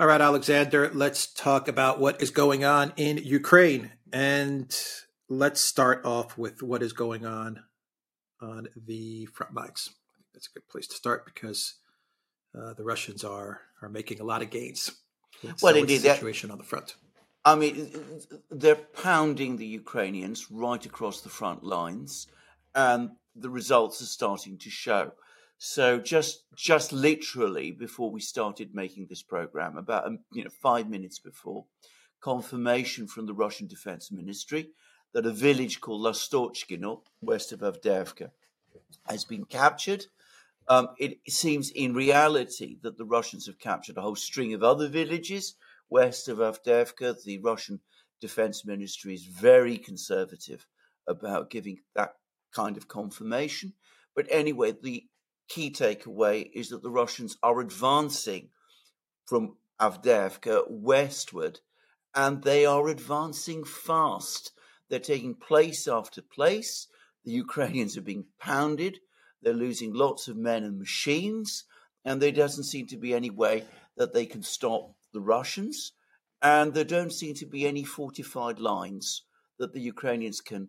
All right, Alexander, let's talk about what is going on in Ukraine. And let's start off with what is going on on the front lines. That's a good place to start because uh, the Russians are are making a lot of gains. well, indeed, the situation that, on the front. I mean, they're pounding the Ukrainians right across the front lines, and the results are starting to show. So just just literally before we started making this program, about um, you know five minutes before, confirmation from the Russian Defense Ministry that a village called Lastochkino, west of Avdiivka, has been captured um, it seems in reality that the Russians have captured a whole string of other villages west of Avdiivka. The Russian Defense Ministry is very conservative about giving that kind of confirmation. But anyway, the key takeaway is that the Russians are advancing from Avdiivka westward, and they are advancing fast. They're taking place after place. The Ukrainians are being pounded. They're losing lots of men and machines, and there doesn't seem to be any way that they can stop the Russians. And there don't seem to be any fortified lines that the Ukrainians can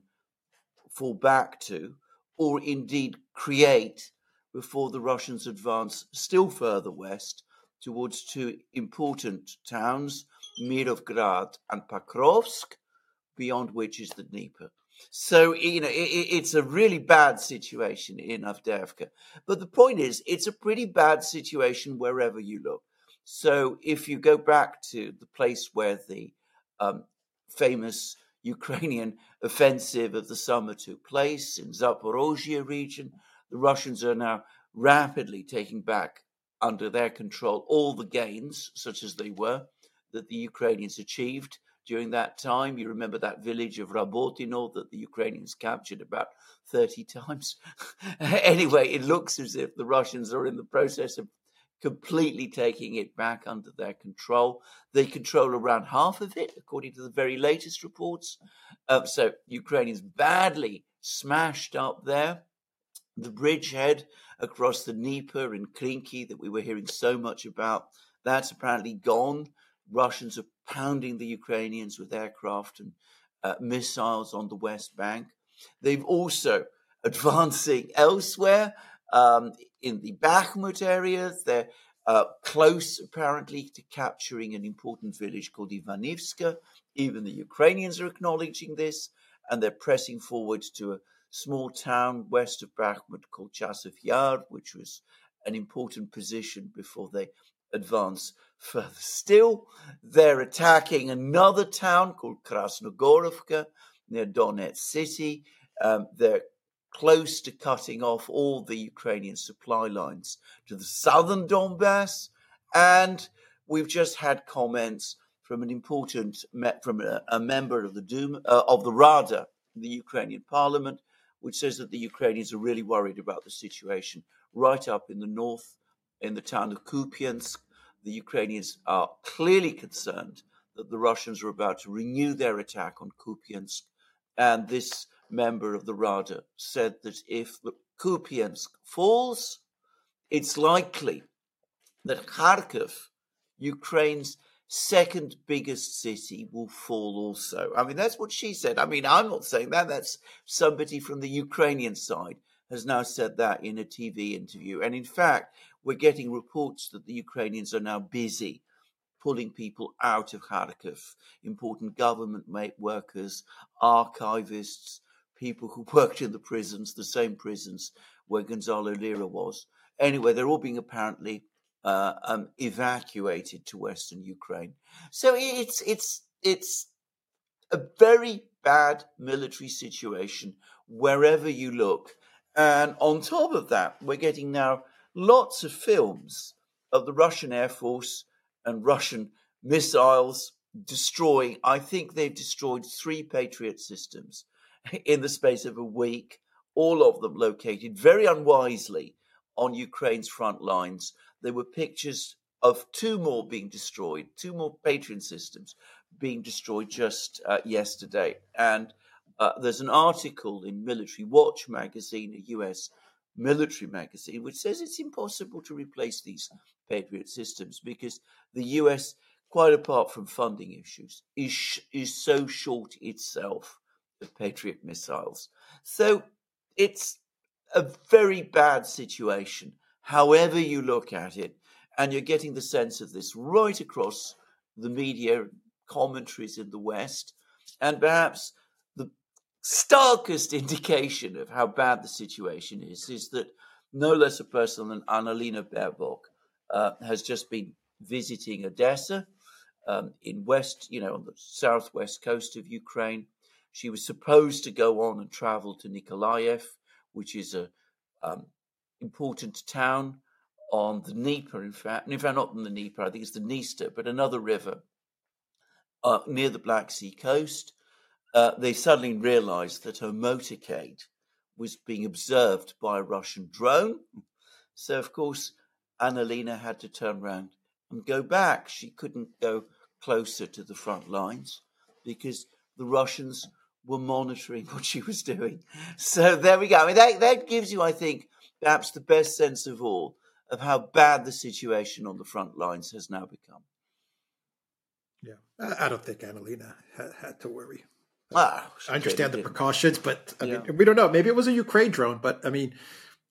fall back to, or indeed create before the Russians advance still further west towards two important towns, Mirnograd and Pokrovsk, beyond which is the Dnieper. So, you know, it, it's a really bad situation in Avdiivka. But the point is, it's a pretty bad situation wherever you look. So, if you go back to the place where the um, famous Ukrainian offensive of the summer took place in Zaporozhye region, the Russians are now rapidly taking back under their control all the gains, such as they were, that the Ukrainians achieved during that time. You remember that village of Rabotino that the Ukrainians captured about 30 times. anyway, it looks as if the Russians are in the process of completely taking it back under their control. They control around half of it, according to the very latest reports. Uh, so, Ukrainians badly smashed up there. The bridgehead across the Dnieper in Krinky that we were hearing so much about, that's apparently gone. Russians are pounding the Ukrainians with aircraft and uh, missiles on the West Bank. They've also advancing elsewhere um, in the Bakhmut areas. They're uh, close, apparently, to capturing an important village called Ivanivska. Even the Ukrainians are acknowledging this, and they're pressing forward to a small town west of Bakhmut called Chasiv Yar, which was an important position before they advance further still. They're attacking another town called Krasnogorovka near Donetsk city. Um, they're close to cutting off all the Ukrainian supply lines to the southern Donbass. And we've just had comments from an important from a, a member of the uh, of the Rada, the Ukrainian parliament, which says that the Ukrainians are really worried about the situation right up in the north, in the town of Kupiansk, the Ukrainians are clearly concerned that the Russians are about to renew their attack on Kupiansk. And this member of the Rada said that if Kupiansk falls, it's likely that Kharkov, Ukraine's second biggest city, will fall also. I mean, that's what she said. I mean, I'm not saying that. That's somebody from the Ukrainian side has now said that in a TV interview. And in fact, we're getting reports that the Ukrainians are now busy pulling people out of Kharkiv, important government workers, archivists, people who worked in the prisons, the same prisons where Gonzalo Lira was. Anyway, they're all being apparently uh, um, evacuated to Western Ukraine. So it's it's it's a very bad military situation wherever you look. And on top of that, we're getting now lots of films of the Russian Air Force and Russian missiles destroying. I think they've destroyed three Patriot systems in the space of a week, all of them located very unwisely on Ukraine's front lines. There were pictures of two more being destroyed, two more Patriot systems being destroyed just uh, yesterday. And uh, there's an article in Military Watch magazine, a US military magazine, which says it's impossible to replace these Patriot systems because the US, quite apart from funding issues, is is so short itself of Patriot missiles. So it's a very bad situation, however you look at it, and you're getting the sense of this right across the media commentaries in the West, and perhaps the starkest indication of how bad the situation is is that no less a person than Annalena Baerbock uh, has just been visiting Odessa um, in west, you know, on the southwest coast of Ukraine. She was supposed to go on and travel to Nikolaev, which is a um, important town on the Dnieper, in fact, in fact, not on the Dnieper, I think it's the Dniester, but another river uh, near the Black Sea coast. Uh, they suddenly realized that her motorcade was being observed by a Russian drone. So, of course, Annalena had to turn around and go back. She couldn't go closer to the front lines because the Russians were monitoring what she was doing. So there we go. I mean, that, that gives you, I think, perhaps the best sense of all of how bad the situation on the front lines has now become. Yeah, I don't think Annalena had, to worry. Ah, I understand the precautions, but I yeah. mean, we don't know. Maybe it was a Ukraine drone, but I mean,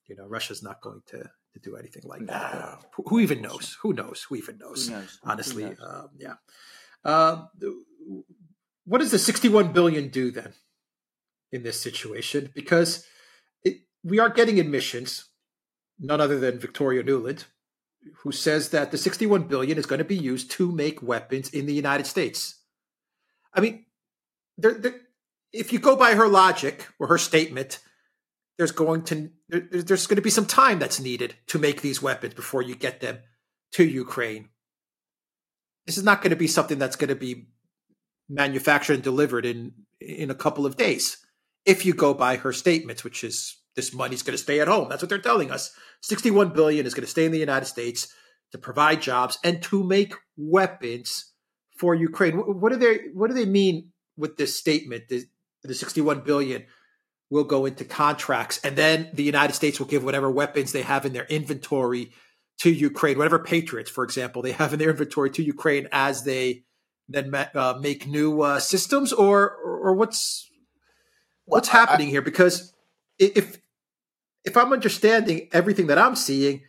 you know, Russia's not going to, to do anything like no. that. Who, who, even knows? Who knows? Who even knows? Who knows? Honestly, who knows? Um, yeah. Um, what does the 61 billion do then in this situation? Because we are getting admissions, none other than Victoria Nuland, who says that the 61 billion is going to be used to make weapons in the United States. I mean, there, there, if you go by her logic or her statement, there's going to there, there's going to be some time that's needed to make these weapons before you get them to Ukraine. This is not going to be something that's going to be manufactured and delivered in in a couple of days. If you go by her statements, which is this money's going to stay at home. That's what they're telling us. 61 billion is going to stay in the United States to provide jobs and to make weapons for Ukraine. What do they what do they mean with this statement? The, the 61 billion will go into contracts and then the United States will give whatever weapons they have in their inventory to Ukraine, whatever patriots, for example, they have in their inventory to Ukraine as they then uh, make new uh, systems or, or what's what's well, happening I, here because if if I'm understanding everything that I'm seeing,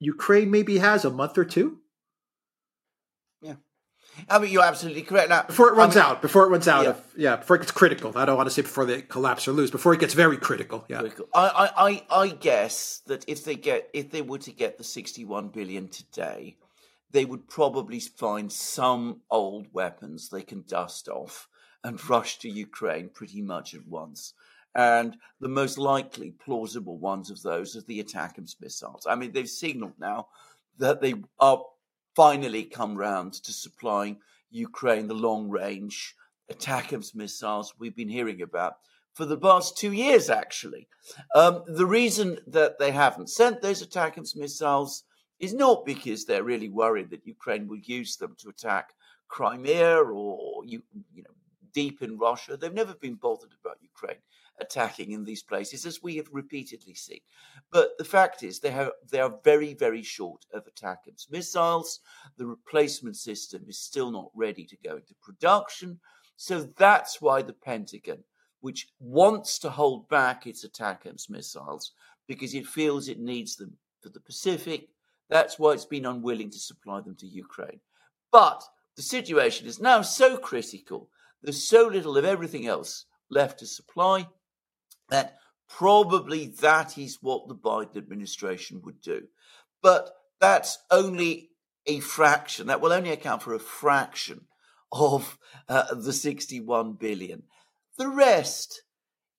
Ukraine maybe has a month or two. Yeah, I mean you're absolutely correct. Now, before it runs I mean, out, before it runs out, yeah. of yeah, before it gets critical. I don't want to say before they collapse or lose. Before it gets very critical. Yeah, critical. I, I I guess that if they get if they were to get the 61 billion today, they would probably find some old weapons they can dust off and rush to Ukraine pretty much at once. And the most likely plausible ones of those are the ATACMS missiles. I mean, they've signaled now that they are finally come round to supplying Ukraine the long range ATACMS missiles we've been hearing about for the past two years, actually. Um, the reason that they haven't sent those ATACMS missiles is not because they're really worried that Ukraine will use them to attack Crimea or you, you know deep in Russia. They've never been bothered about Ukraine attacking in these places, as we have repeatedly seen. But the fact is, they, have, they are very, very short of ATACMS missiles. The replacement system is still not ready to go into production. So that's why the Pentagon, which wants to hold back its ATACMS missiles because it feels it needs them for the Pacific, that's why it's been unwilling to supply them to Ukraine. But the situation is now so critical. There's so little of everything else left to supply that probably that is what the Biden administration would do. But that's only a fraction. That will only account for a fraction of uh, the 61 billion. The rest,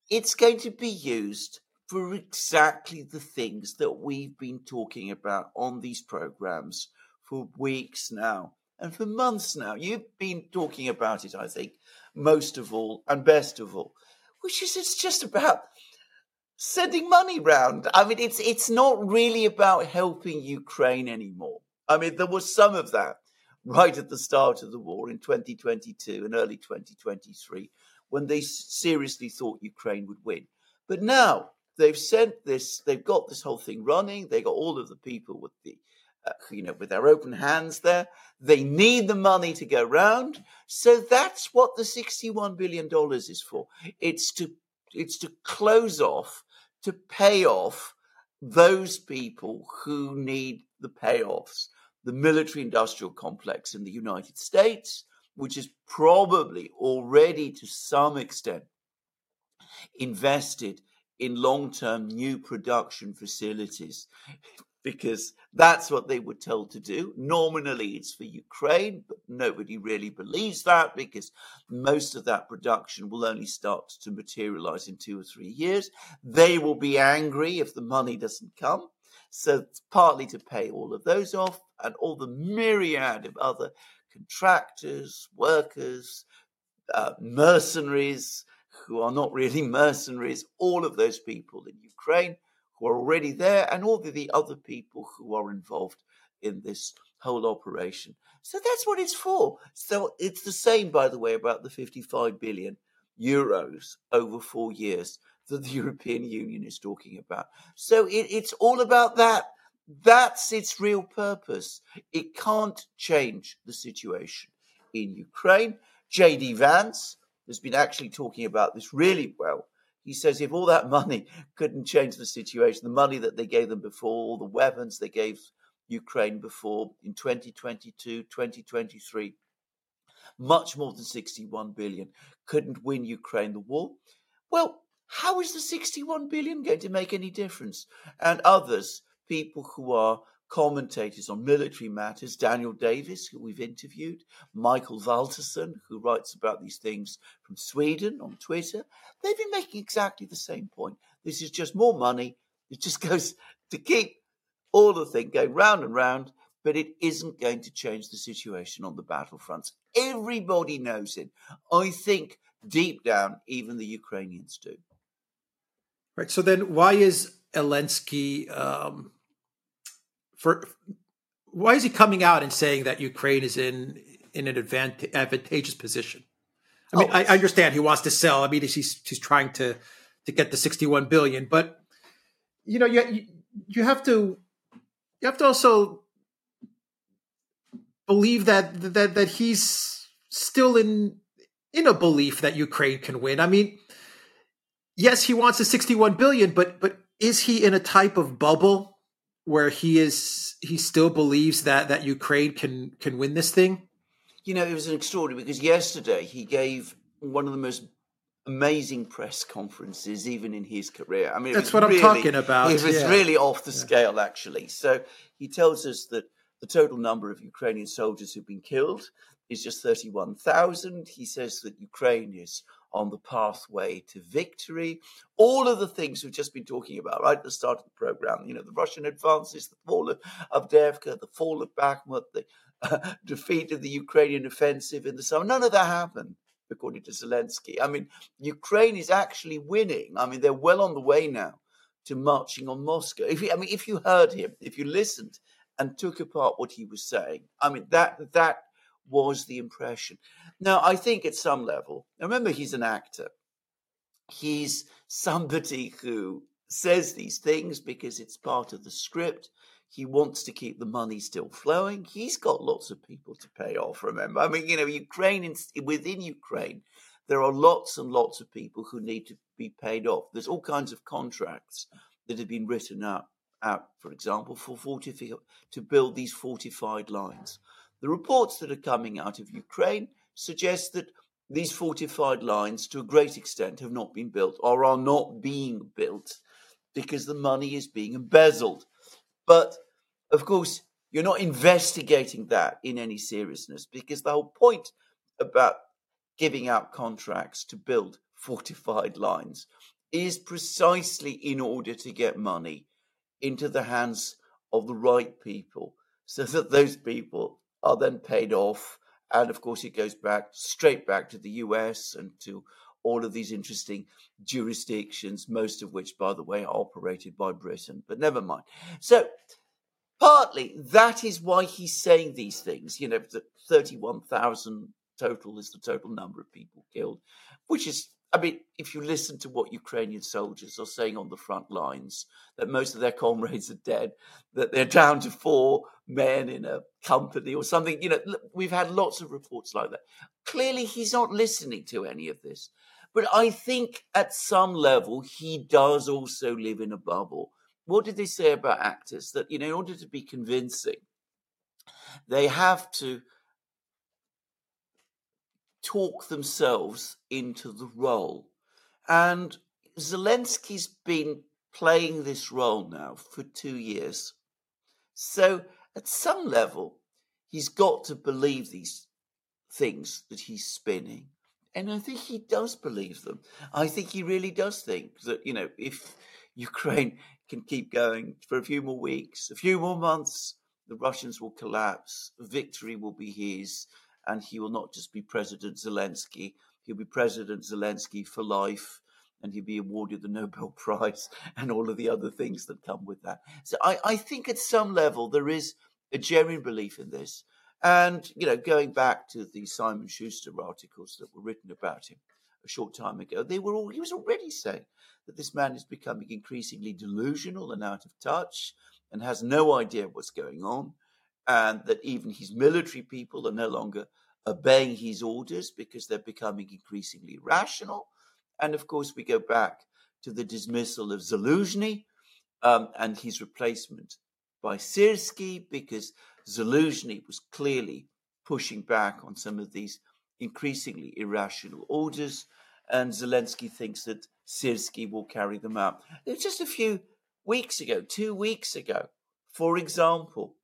it's going to be used for exactly the things that we've been talking about on these programs for weeks now and for months now. You've been talking about it, I think, most of all and best of all which is it's just about sending money round. I mean, it's it's not really about helping Ukraine anymore. I mean, there was some of that right at the start of the war in 2022 and early 2023 when they seriously thought Ukraine would win. But now they've sent this, they've got this whole thing running. They got all of the people with the uh, you know, with their open hands there. They need the money to go round. So that's what the $61 billion is for. It's to, it's to close off, to pay off those people who need the payoffs. The military industrial complex in the United States, which is probably already to some extent invested in long term new production facilities because that's what they were told to do. Nominally, it's for Ukraine, but nobody really believes that because most of that production will only start to materialize in two or three years. They will be angry if the money doesn't come. So it's partly to pay all of those off and all the myriad of other contractors, workers, uh, mercenaries who are not really mercenaries, all of those people in Ukraine who are already there, and all the other people who are involved in this whole operation. So that's what it's for. So it's the same, by the way, about the 55 billion euros over four years that the European Union is talking about. So it, it's all about that. That's its real purpose. It can't change the situation in Ukraine. J.D. Vance has been actually talking about this really well he says if all that money couldn't change the situation, the money that they gave them before, the weapons they gave Ukraine before in 2022, 2023, much more than 61 billion, couldn't win Ukraine the war. Well, how is the 61 billion going to make any difference? And others, people who are commentators on military matters, Daniel Davis, who we've interviewed, Mikael Valtersson, who writes about these things from Sweden on Twitter, they've been making exactly the same point. This is just more money. It just goes to keep all the thing going round and round, but it isn't going to change the situation on the battlefronts. Everybody knows it. I think deep down, even the Ukrainians do. Right. So then, why is Zelensky um, for why is he coming out and saying that Ukraine is in in an advantageous position? I mean, oh, I, understand he wants to sell. I mean, he's he's trying to to get the sixty one billion, but you know, you you have to you have to also believe that that that he's still in in a belief that Ukraine can win. I mean, yes, he wants the sixty one billion, but but is he in a type of bubble where he is he still believes that that Ukraine can can win this thing? You know, it was an extraordinary because yesterday he gave one of the most amazing press conferences even in his career. I mean, that's what really, I'm talking about. It was yeah. really off the yeah. scale, actually. So he tells us that the total number of Ukrainian soldiers who've been killed is just 31,000. He says that Ukraine is on the pathway to victory. All of the things we've just been talking about right at the start of the program, you know, the Russian advances, the fall of Avdiivka, the fall of Bakhmut, the uh, defeat of the Ukrainian offensive in the summer. None of that happened, according to Zelensky. I mean, Ukraine is actually winning. I mean, they're well on the way now to marching on Moscow. If you, I mean, if you heard him, if you listened and took apart what he was saying, I mean, that that was the impression. Now, I think at some level, remember, he's an actor. He's somebody who says these things because it's part of the script. He wants to keep the money still flowing. He's got lots of people to pay off, remember. I mean, you know, Ukraine, within Ukraine, there are lots and lots of people who need to be paid off. There's all kinds of contracts that have been written up, out, for example, for fortifi- to build these fortified lines. The reports that are coming out of Ukraine suggest that these fortified lines, to a great extent, have not been built or are not being built because the money is being embezzled. But of course, you're not investigating that in any seriousness because the whole point about giving out contracts to build fortified lines is precisely in order to get money into the hands of the right people so that those people are then paid off. And of course, it goes back straight back to the US and to all of these interesting jurisdictions, most of which, by the way, are operated by Britain. But never mind. So, partly that is why he's saying these things. You know, the 31,000 total is the total number of people killed, which is I mean, if you listen to what Ukrainian soldiers are saying on the front lines, that most of their comrades are dead, that they're down to four men in a company or something, you know, we've had lots of reports like that. Clearly, he's not listening to any of this. But I think at some level, he does also live in a bubble. What did they say about actors? That, you know, in order to be convincing, they have to talk themselves into the role. And Zelensky's been playing this role now for two years. So, at some level, he's got to believe these things that he's spinning. And I think he does believe them. I think he really does think that, you know, if Ukraine can keep going for a few more weeks, a few more months, the Russians will collapse, victory will be his, and he will not just be President Zelensky, he'll be President Zelensky for life, and he'll be awarded the Nobel Prize and all of the other things that come with that. So I, I think at some level there is a genuine belief in this. And, you know, going back to the Simon Shuster articles that were written about him a short time ago, they were all, he was already saying that this man is becoming increasingly delusional and out of touch and has no idea what's going on and that even his military people are no longer obeying his orders because they're becoming increasingly rational. And of course, we go back to the dismissal of Zaluzhny um, and his replacement by Syrskyi because Zaluzhny was clearly pushing back on some of these increasingly irrational orders, and Zelensky thinks that Syrskyi will carry them out. It was just a few weeks ago, two weeks ago, for example,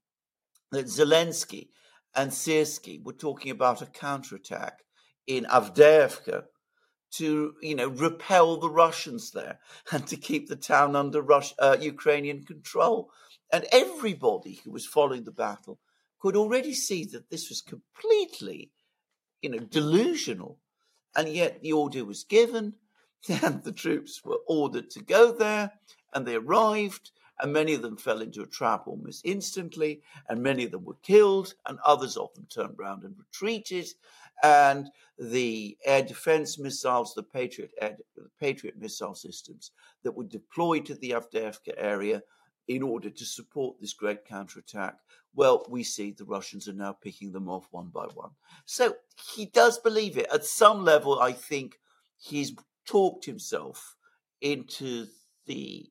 that Zelensky and Syrskyi were talking about a counterattack in Avdiivka to, you know, repel the Russians there and to keep the town under Rus- uh, Ukrainian control. And everybody who was following the battle could already see that this was completely, you know, delusional. And yet the order was given, and the troops were ordered to go there, and they arrived, and many of them fell into a trap almost instantly, and many of them were killed, and others of them turned around and retreated. And the air defense missiles, the Patriot, air, the Patriot missile systems that were deployed to the Avdiivka area in order to support this great counterattack, well, we see the Russians are now picking them off one by one. So he does believe it. At some level, I think he's talked himself into the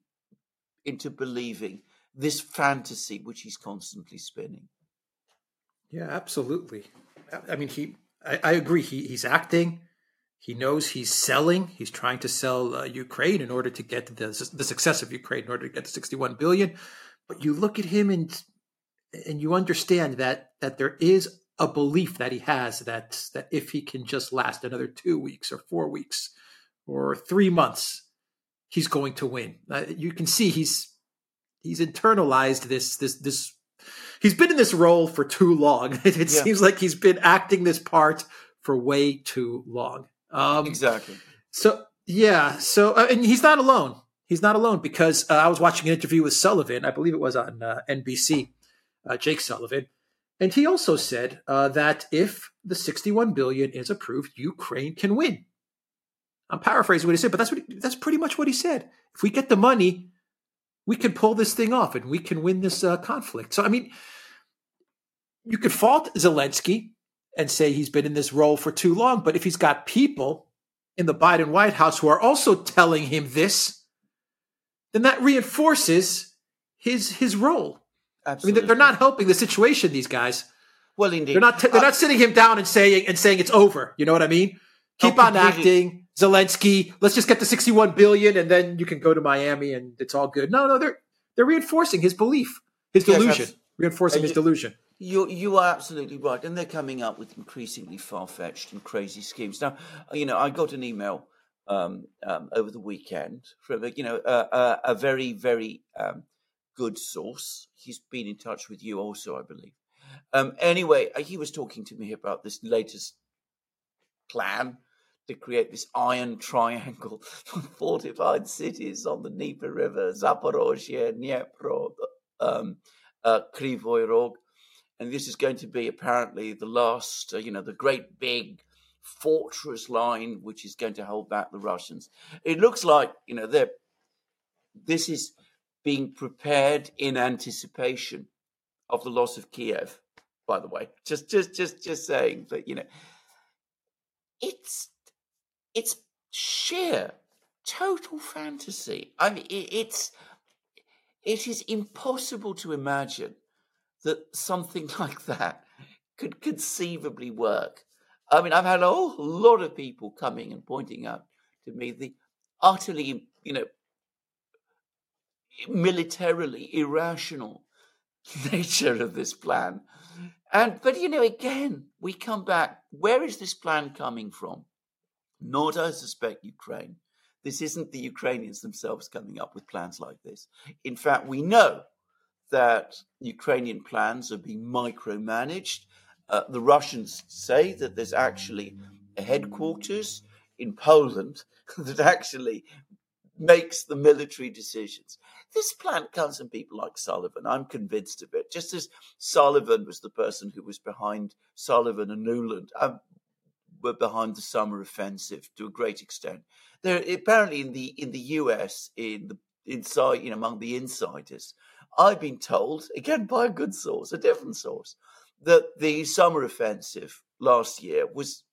into believing this fantasy which he's constantly spinning. Yeah, absolutely. I mean, he. I, I agree. He, he's acting. He knows he's selling. He's trying to sell uh, Ukraine in order to get the the success of Ukraine, in order to get to 61 billion. But you look at him and and you understand that that there is a belief that he has that that if he can just last another two weeks or four weeks or three months, he's going to win. Uh, you can see he's he's internalized this this this. He's been in this role for too long. It, it yeah. seems like he's been acting this part for way too long. Um, exactly. So yeah. So uh, and he's not alone. He's not alone because uh, I was watching an interview with Sullivan. I believe it was on uh, NBC. Uh, Jake Sullivan, and he also said uh, that if the 61 billion is approved, Ukraine can win. I'm paraphrasing what he said, but that's what he, that's pretty much what he said. If we get the money, we can pull this thing off and we can win this uh, conflict. So I mean, you could fault Zelensky and say he's been in this role for too long, but if he's got people in the Biden White House who are also telling him this, then that reinforces his his role. Absolutely. I mean, they're not helping the situation. These guys. Well, indeed, they're not. T- they're uh, not sitting him down and saying and saying it's over. You know what I mean? Keep on acting. Zelensky, let's just get to 61 billion and then you can go to Miami and it's all good. No, no, they're they're reinforcing his belief, his delusion, yes, reinforcing his delusion. You you are absolutely right, and they're coming up with increasingly far fetched and crazy schemes. Now, you know, I got an email um, um, over the weekend from you know a, a very very um, good source. He's been in touch with you also, I believe. Um, anyway, he was talking to me about this latest plan to create this iron triangle of fortified cities on the Dnieper River, Zaporozhye, Dnipro, um, uh, Krivoy Rog. And this is going to be apparently the last, uh, you know, the great big fortress line which is going to hold back the Russians. It looks like you know they're this is being prepared in anticipation of the loss of Kiev. By the way, just just just just saying that you know it's it's sheer total fantasy. I mean, it, it's it is impossible to imagine that something like that could conceivably work. I mean, I've had a whole lot of people coming and pointing out to me the utterly, you know, militarily irrational nature of this plan. And, but, you know, again, we come back. Where is this plan coming from? Not, I suspect, Ukraine. This isn't the Ukrainians themselves coming up with plans like this. In fact, we know that Ukrainian plans are being micromanaged. Uh, the Russians say that there's actually a headquarters in Poland that actually makes the military decisions. This plan comes from people like Sullivan. I'm convinced of it. Just as Sullivan was the person who was behind Sullivan and Nuland, um, were behind the summer offensive to a great extent. There apparently in the in the US in the inside you know among the insiders, I've been told again by a good source, a different source, that the summer offensive last year was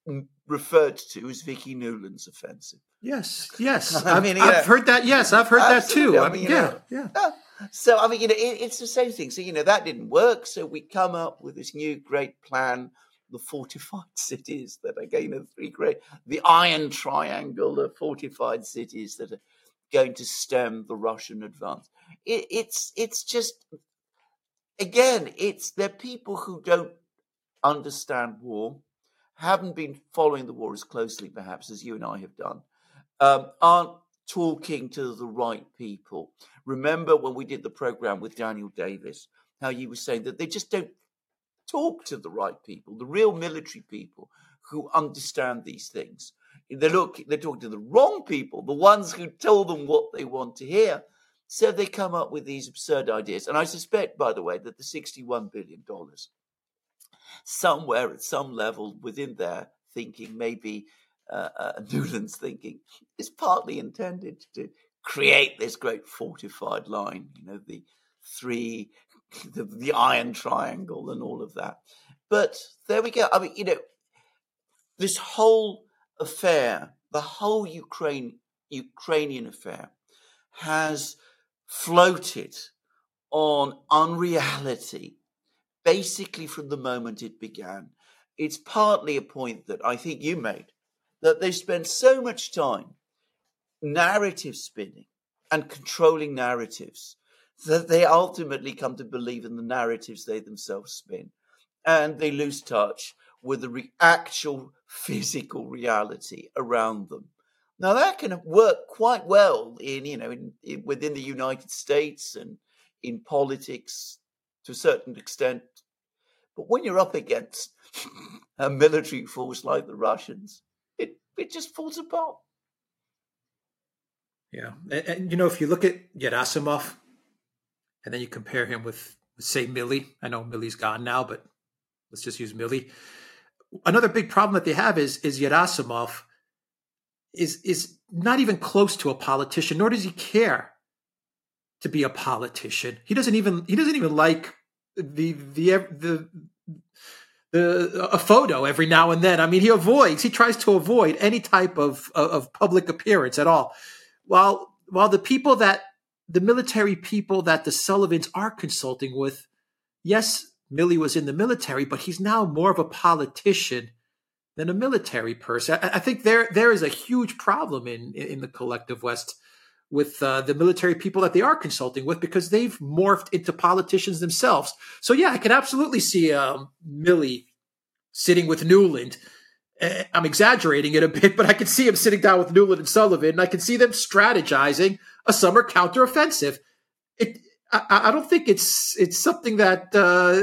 referred to as Vicky Nuland's offensive. Yes, yes. I mean, I've, I've heard that. Yes, I've heard absolutely. that too. I mean, yeah, know, yeah. Ah, so I mean, you know, it, it's the same thing. So you know, that didn't work. So we come up with this new great plan the fortified cities that are going to three great, the Iron Triangle of fortified cities that are going to stem the Russian advance. It, it's it's just again, it's they're people who don't understand war, haven't been following the war as closely perhaps as you and I have done, um, aren't talking to the right people. Remember when we did the program with Daniel Davis, how you were saying that they just don't talk to the right people, the real military people who understand these things. They look, they're talking to the wrong people, the ones who tell them what they want to hear. So they come up with these absurd ideas. And I suspect, by the way, that the $61 billion, somewhere at some level within their thinking, maybe uh, uh, Nuland's thinking, is partly intended to create this great fortified line, you know, the three the, the Iron Triangle and all of that. But there we go. I mean, you know, this whole affair, the whole Ukraine Ukrainian affair, has floated on unreality basically from the moment it began. It's partly a point that I think you made that they spend so much time narrative spinning and controlling narratives that they ultimately come to believe in the narratives they themselves spin. And they lose touch with the re- actual physical reality around them. Now that can work quite well in, you know, in, in, within the United States and in politics to a certain extent. But when you're up against a military force like the Russians, it, it just falls apart. Yeah. And, and you know, if you look at Gerasimov, and then you compare him with, say, Milley. I know Milley's gone now, but let's just use Milley. Another big problem that they have is is Gerasimov is is not even close to a politician, nor does he care to be a politician. He doesn't even he doesn't even like the the the the a photo every now and then. I mean, he avoids he tries to avoid any type of of public appearance at all. While while the people that the military people that the Sullivans are consulting with, yes, Milley was in the military, but he's now more of a politician than a military person. I, I think there there is a huge problem in in the collective West with uh, the military people that they are consulting with because they've morphed into politicians themselves. So yeah, I can absolutely see um, Milley sitting with Nuland. Eh, I'm exaggerating it a bit, but I can see him sitting down with Nuland and Sullivan, and I can see them strategizing a summer counteroffensive. It, I, I don't think it's it's something that uh,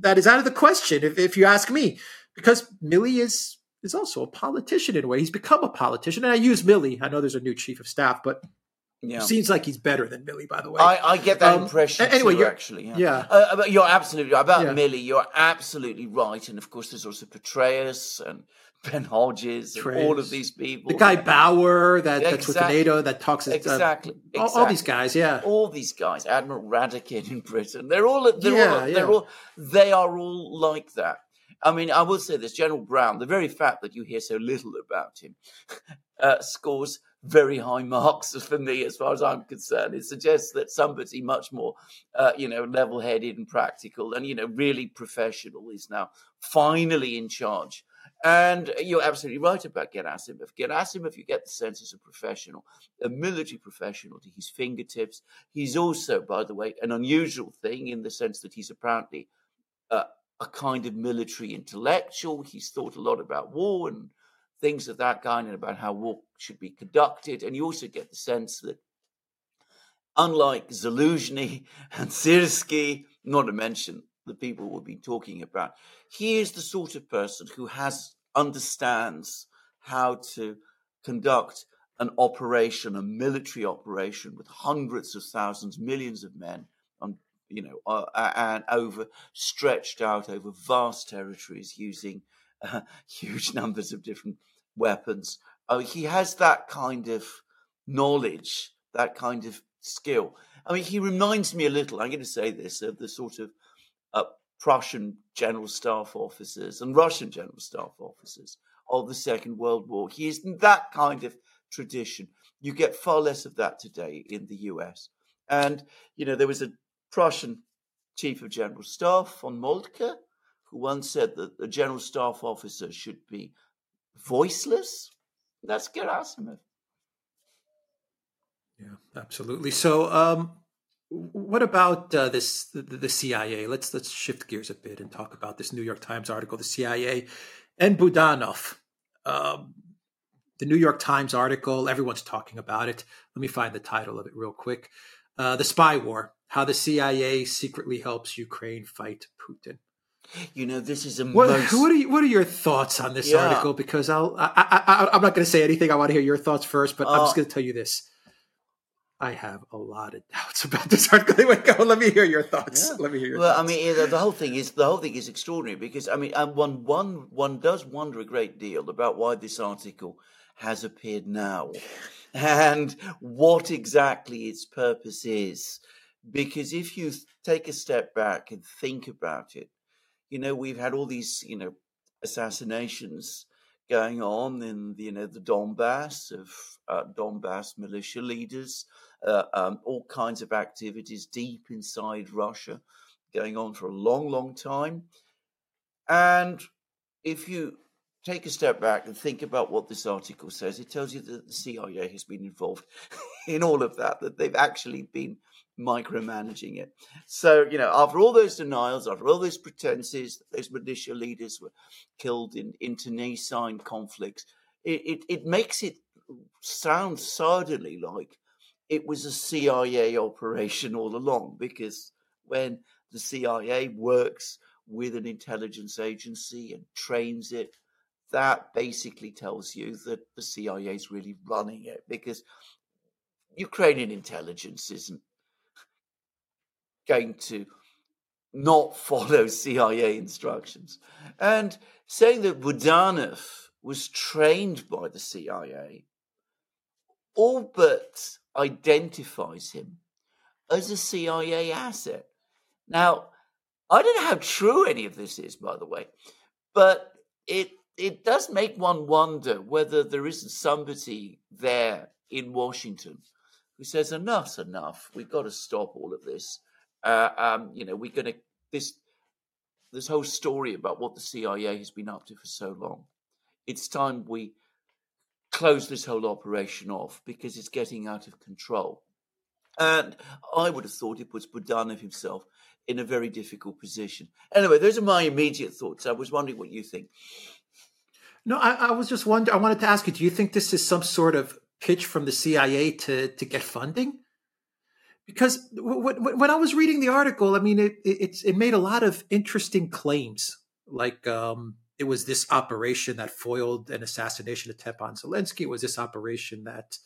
that is out of the question, if, if you ask me, because Milley is is also a politician in a way. He's become a politician, and I use Milley. I know there's a new chief of staff, but Yeah. Seems like he's better than Milley, by the way. I, I get that um, impression anyway, too, actually. Yeah. yeah. Uh, you're absolutely right. About yeah. Milley, you're absolutely right. And of course, there's also Petraeus and Ben Hodges and all of these people. The guy Bauer that, exactly. that's with NATO that talks. Exactly. Uh, all, exactly. all, these guys, yeah. All these guys. Admiral Radakin in Britain. They're all, they're yeah, all, they're all, they are all like that. I mean, I will say this General Brown, the very fact that you hear so little about him uh, scores very high marks for me as far as I'm concerned. It suggests that somebody much more, uh, you know, level headed and practical and, you know, really professional is now finally in charge. And you're absolutely right about Gerasimov. Gerasimov, you get the sense is a professional, a military professional to his fingertips. He's also, by the way, an unusual thing in the sense that he's apparently uh, a kind of military intellectual. He's thought a lot about war and things of that kind and about how war should be conducted. And you also get the sense that, unlike Zaluzhny and Syrskyi, not to mention the people we've been talking about, he is the sort of person who has understands how to conduct an operation, a military operation with hundreds of thousands, millions of men on you know, uh, and over stretched out over vast territories using uh, huge numbers of different weapons. Uh, he has that kind of knowledge, that kind of skill. I mean, he reminds me a little, I'm going to say this, of the sort of uh, Prussian general staff officers and Russian general staff officers of the Second World War. He is in that kind of tradition. You get far less of that today in the US. And, you know, there was a Prussian chief of general staff von Moltke, who once said that a general staff officer should be voiceless. That's Gerasimov. Yeah, absolutely. So, um, what about uh, this the, the, CIA? Let's let's shift gears a bit and talk about this New York Times article, the CIA and Budanov. Um, the New York Times article, everyone's talking about it. Let me find the title of it real quick. Uh, the Spy War how the CIA secretly helps Ukraine fight Putin. You know, this is a what, most... what are you, what are your thoughts on this yeah. article? Because I'll I, I, am not going to say anything. I want to hear your thoughts first, but uh, I'm just uh, going to tell you this. I have a lot of doubts about this article. Anyway, go. Let me hear your thoughts. Yeah. Let me hear your. Well, thoughts. I mean, the whole thing is the whole thing is extraordinary because I mean, one one one does wonder a great deal about why this article has appeared now, and what exactly its purpose is. Because if you take a step back and think about it, you know, we've had all these, you know, assassinations going on in, the, you know, the Donbass of uh, Donbass militia leaders, uh, um, all kinds of activities deep inside Russia going on for a long, long time. And if you take a step back and think about what this article says, it tells you that the CIA has been involved in all of that, that they've actually been micromanaging it. So, you know, after all those denials, after all those pretenses, those militia leaders were killed in internecine conflicts, it, it, it makes it sound suddenly like it was a CIA operation all along, because when the CIA works with an intelligence agency and trains it, that basically tells you that the CIA is really running it because Ukrainian intelligence isn't going to not follow CIA instructions. And saying that Budanov was trained by the CIA all but identifies him as a CIA asset. Now, I don't know how true any of this is, by the way, but it it does make one wonder whether there isn't somebody there in Washington who says enough's enough. We've got to stop all of this. Uh, um, you know, we're going to this this whole story about what the CIA has been up to for so long. It's time we close this whole operation off because it's getting out of control. And I would have thought it puts Budanov himself in a very difficult position. Anyway, those are my immediate thoughts. I was wondering what you think. No, I, I was just wondering. I wanted to ask you: Do you think this is some sort of pitch from the CIA to to get funding? Because when I was reading the article, I mean, it, it, it made a lot of interesting claims. Like um, it was this operation that foiled an assassination attempt on Zelensky. It was this operation that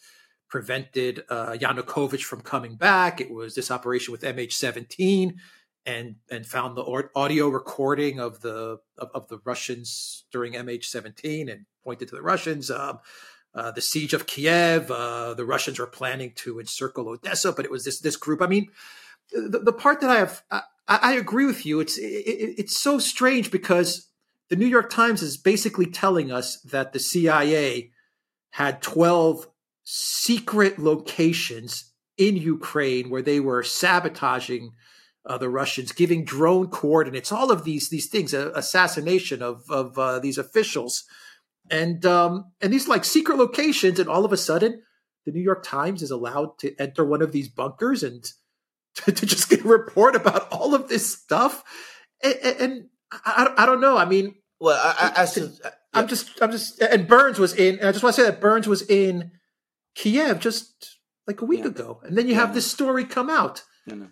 prevented uh, Yanukovych from coming back. It was this operation with MH17 and and found the audio recording of the of, of the Russians during MH17 and pointed to the Russians. Um, uh, the siege of Kiev, uh, the Russians were planning to encircle Odessa, but it was this this group. I mean, the, the part that I have, I, I agree with you. It's it, it's so strange because the New York Times is basically telling us that the CIA had twelve secret locations in Ukraine where they were sabotaging uh, the Russians, giving drone coordinates, all of these these things, uh, assassination of of uh, these officials, and um, and these like secret locations, and all of a sudden, the New York Times is allowed to enter one of these bunkers and to, to just get a report about all of this stuff, and, and I, I, don't know. I mean, well, I, I, I I'm just I'm just and Burns was in, and I just want to say that Burns was in Kiev just like a week yeah. ago, and then you yeah. have this story come out. Yeah,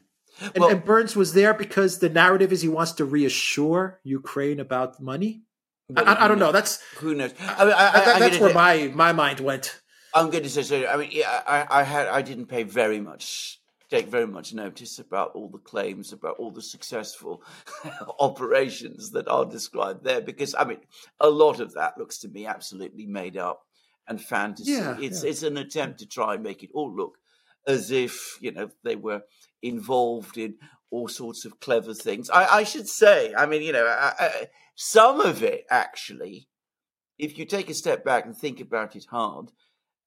and, and, Burns was there because the narrative is he wants to reassure Ukraine about money. I, I, don't know. That's who knows. I mean, that, that's where say, my my mind went. I'm going to say so. I mean, yeah, I, I had I didn't pay very much take very much notice about all the claims about all the successful operations that are described there because I mean a lot of that looks to me absolutely made up and fantasy. Yeah, it's yeah. it's an attempt to try and make it all look as if you know they were involved in all sorts of clever things. I, I should say, I mean, you know, I, I, some of it actually, if you take a step back and think about it hard,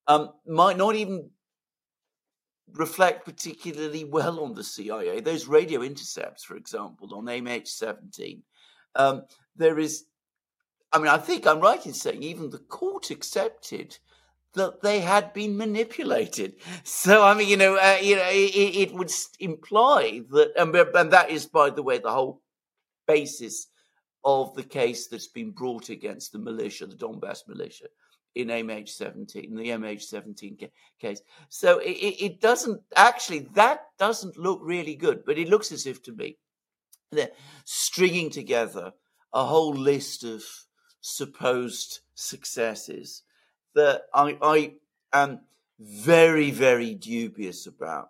um, might not even reflect particularly well on the CIA. Those radio intercepts, for example, on MH17, um, there is, I mean, I think I'm right in saying even the court accepted that they had been manipulated. So, I mean, you know, uh, you know, it, it, would imply that, and, and that is, by the way, the whole basis of the case that's been brought against the militia, the Donbass militia, in MH17, the MH17 case. So it, it doesn't actually, that doesn't look really good, but it looks as if to me they're stringing together a whole list of supposed successes that I, I am very, very dubious about.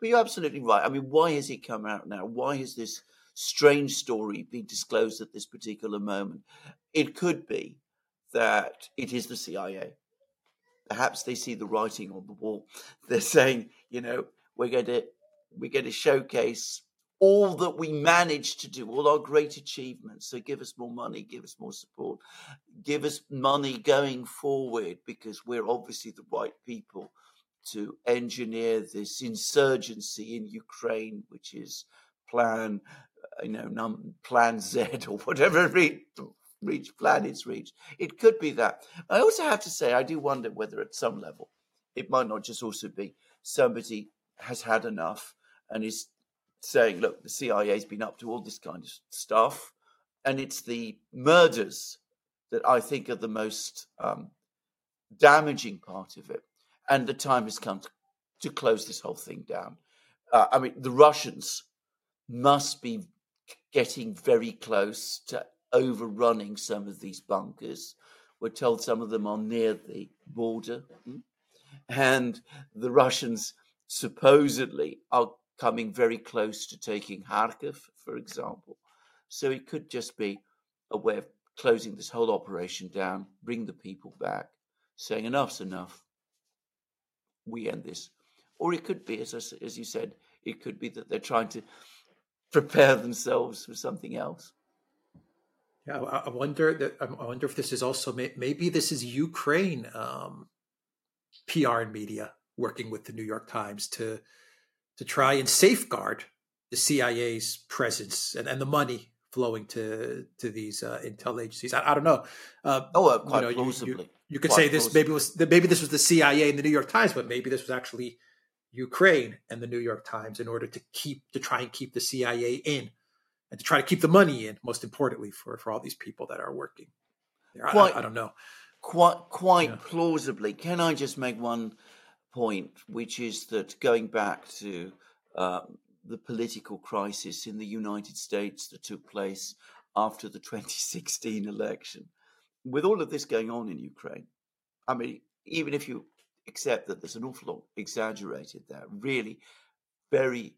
But you're absolutely right. I mean, why has it come out now? Why has this strange story been disclosed at this particular moment? It could be that it is the CIA. Perhaps they see the writing on the wall. They're saying, you know, we're going to we're going to showcase all that we managed to do, all our great achievements. So give us more money, give us more support, give us money going forward because we're obviously the right people to engineer this insurgency in Ukraine, which is plan, you know, num, plan Z or whatever reach, reach plan is reached. It could be that. I also have to say, I do wonder whether at some level it might not just also be somebody has had enough and is saying, look, the CIA's been up to all this kind of stuff. And it's the murders that I think are the most um, damaging part of it. And the time has come to, to close this whole thing down. Uh, I mean, the Russians must be getting very close to overrunning some of these bunkers. We're told some of them are near the border. Hmm? And the Russians supposedly are coming very close to taking Kharkiv, for example. So it could just be a way of closing this whole operation down, bring the people back, saying enough's enough. We end this. Or it could be, as, I, as you said, it could be that they're trying to prepare themselves for something else. Yeah, I wonder that. I wonder if this is also maybe this is Ukraine um, PR and media working with the New York Times to to try and safeguard the CIA's presence and, and the money flowing to to these uh, intel agencies. I, I don't know. Uh, oh, uh, quite you know, plausibly. You, you, you could quite say this plausibly. maybe was maybe this was the CIA and the New York Times, but maybe this was actually Ukraine and the New York Times in order to keep to try and keep the CIA in and to try to keep the money in. Most importantly, for for all these people that are working there. Quite, I, I don't know. Quite quite yeah. plausibly. Can I just make one? point, which is that going back to uh, the political crisis in the United States that took place after the 2016 election, with all of this going on in Ukraine, I mean, even if you except that there's an awful lot exaggerated there, really very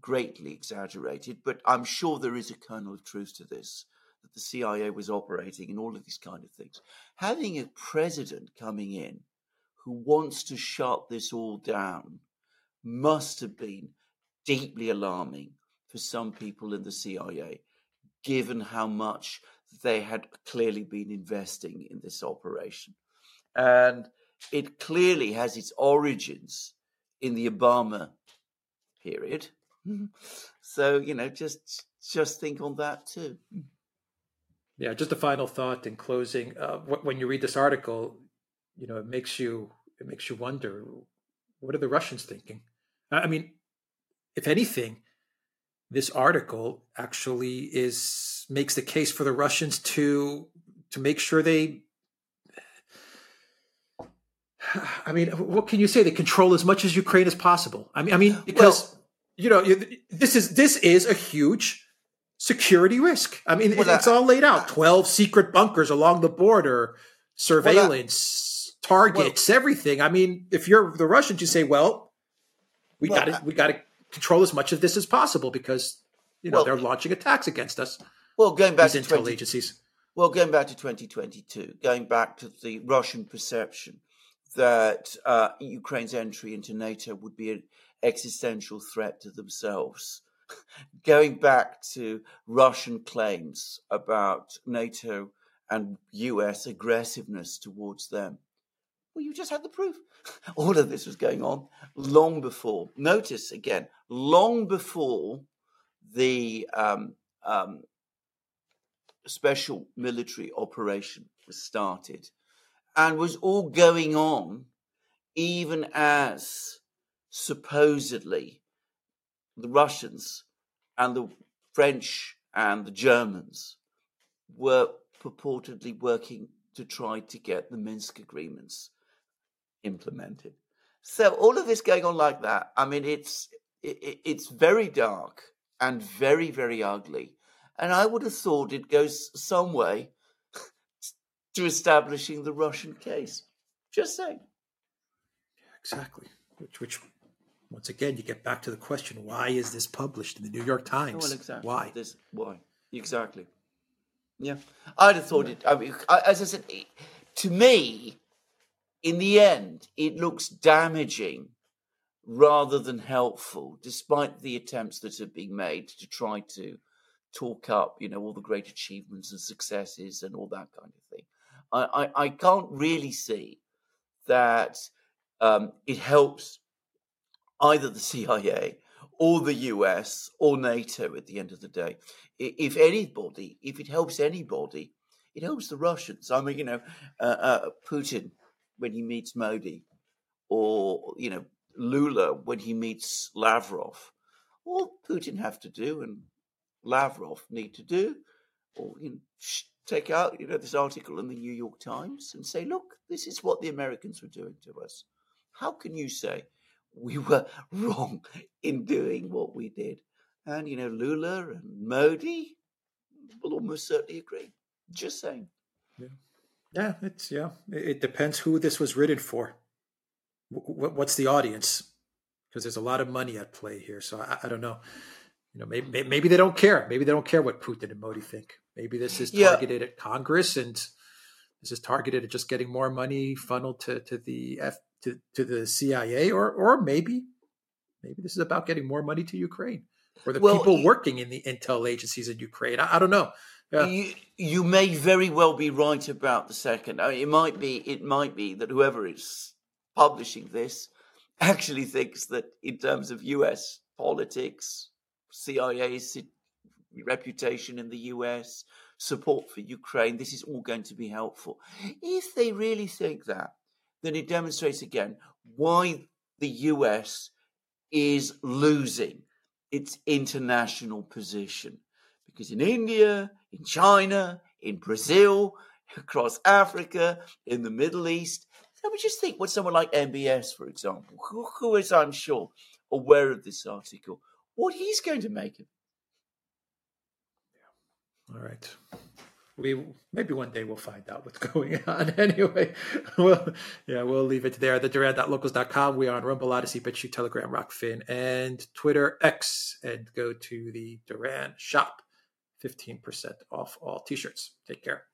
greatly exaggerated. But I'm sure there is a kernel of truth to this that the CIA was operating in all of these kind of things. Having a president coming in who wants to shut this all down must have been deeply alarming for some people in the CIA, given how much they had clearly been investing in this operation. And it clearly has its origins in the Obama period. So, you know, just just think on that too. Yeah, just a final thought in closing. Uh, when you read this article, you know, it makes you it makes you wonder what are the Russians thinking? I mean, if anything, this article actually is makes the case for the Russians to to make sure they I mean, what can you say? They control as much as Ukraine as possible. I mean, I mean, because well, you know, this is this is a huge security risk. I mean, well, it's all laid out: twelve secret bunkers along the border, surveillance, well, targets, everything. I mean, if you're the Russians, you say, "Well, we got to we got to control as much of this as possible because you know they're launching attacks against us." Well, going back to intel 20, agencies. Well, going back to 2022, going back to the Russian perception that uh, Ukraine's entry into NATO would be an existential threat to themselves. Going back to Russian claims about NATO and US aggressiveness towards them. Well, you just had the proof. All of this was going on long before. Notice again, long before the um, um, special military operation was started and was all going on even as supposedly the Russians and the French and the Germans were purportedly working to try to get the Minsk agreements implemented. So all of this going on like that, I mean, it's it, it's very dark and very very ugly, and I would have thought it goes some way to establishing the Russian case. Just saying. Exactly. Which, which, once again, you get back to the question: Why is this published in the New York Times? Well, exactly. Why? This why exactly? Yeah, I'd have thought it. I mean, as I said, to me, in the end, it looks damaging rather than helpful, despite the attempts that have been made to try to talk up, you know, all the great achievements and successes and all that kind of thing. I, I, I can't really see that um, it helps either the CIA or the US or NATO at the end of the day. If anybody, if it helps anybody, it helps the Russians. I mean, you know, uh, uh, Putin when he meets Modi, or you know, Lula when he meets Lavrov. All Putin have to do and Lavrov need to do, or you know, take out, you know, this article in the New York Times and say, look, this is what the Americans were doing to us. How can you say we were wrong in doing what we did? And, you know, Lula and Modi will almost certainly agree. Just saying. Yeah. Yeah, it's, yeah. It depends who this was written for. What's the audience? Because there's a lot of money at play here. So I, I don't know. You know, maybe, maybe they don't care. Maybe they don't care what Putin and Modi think. Maybe this is targeted yeah. at Congress and this is targeted at just getting more money funneled to, to the F, to, to the CIA, or or maybe maybe this is about getting more money to Ukraine or the well, people working in the intel agencies in Ukraine. I, I don't know. Yeah. You, you may very well be right about the second. I mean, it might be it might be that whoever is publishing this actually thinks that in terms of U.S. politics, CIA's reputation in the US, support for Ukraine, this is all going to be helpful. If they really think that, then it demonstrates again why the US is losing its international position. Because in India, in China, in Brazil, across Africa, in the Middle East, I would just think what someone like MBS, for example, who, who is, I'm sure, aware of this article, what he's going to make it. All right. we maybe one day we'll find out what's going on. Anyway, well, yeah, we'll leave it there. The Duran.locals.com. We are on Rumble, Odysee, BitChute, Telegram, Rokfin, and Twitter X. And go to the Duran shop. 15% off all t-shirts. Take care.